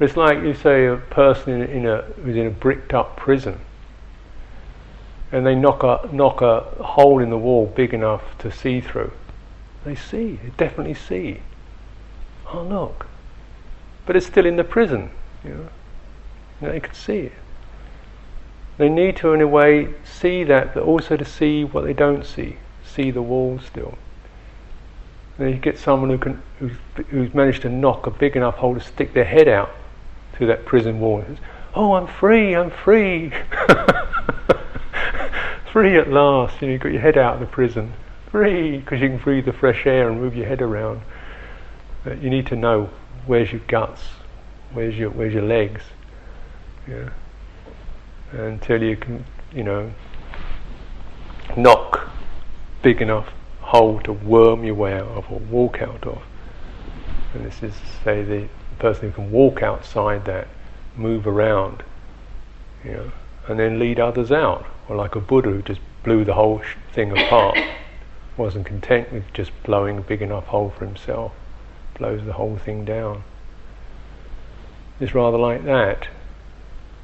It's like you say a person in, in a who's in a bricked up prison, and they knock a knock a hole in the wall big enough to see through. They see, they definitely see. Oh look, but it's still in the prison. You know, they can see it. They need to, in a way, see that, but also to see what they don't see, see the wall still. And you get someone who can, who's, who's managed to knock a big enough hole to stick their head out through that prison wall. Says, oh, I'm free, I'm free. free at last. You know, you've got your head out of the prison. Free, because you can breathe the fresh air and move your head around. But you need to know where's your guts, where's your, where's your legs. Yeah until you can, you know, knock big enough hole to worm your way out of or walk out of. And this is, say, the person who can walk outside that, move around, you know, and then lead others out. Or like a Buddha who just blew the whole thing apart, wasn't content with just blowing a big enough hole for himself, blows the whole thing down. It's rather like that.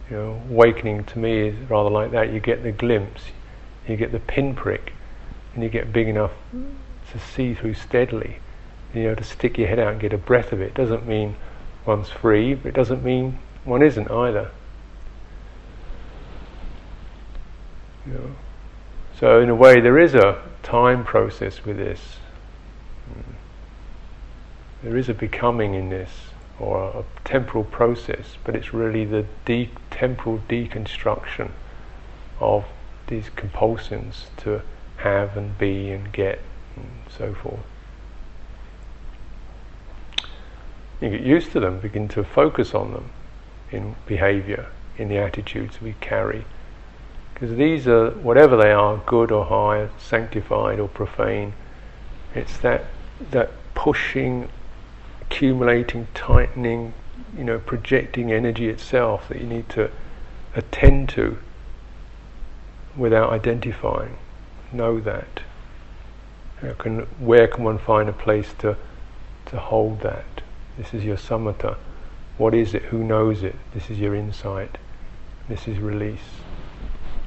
You know, awakening to me is rather like that. You get the glimpse, you get the pinprick, and you get big enough to see through steadily. You know, to stick your head out and get a breath of it. Doesn't mean one's free, but it doesn't mean one isn't either. You know. So in a way, there is a time process with this. There is a becoming in this, or a, temporal process, but it's really the de- temporal deconstruction of these compulsions to have and be and get and so forth. You get used to them, begin to focus on them in behavior, in the attitudes we carry. Because these are, whatever they are, good or high, sanctified or profane, it's that, that pushing, accumulating, tightening, you know, projecting energy itself that you need to attend to without identifying. Know that. How Can, where can one find a place to, to hold that? This is your samatha. What is it? Who knows it? This is your insight. This is release.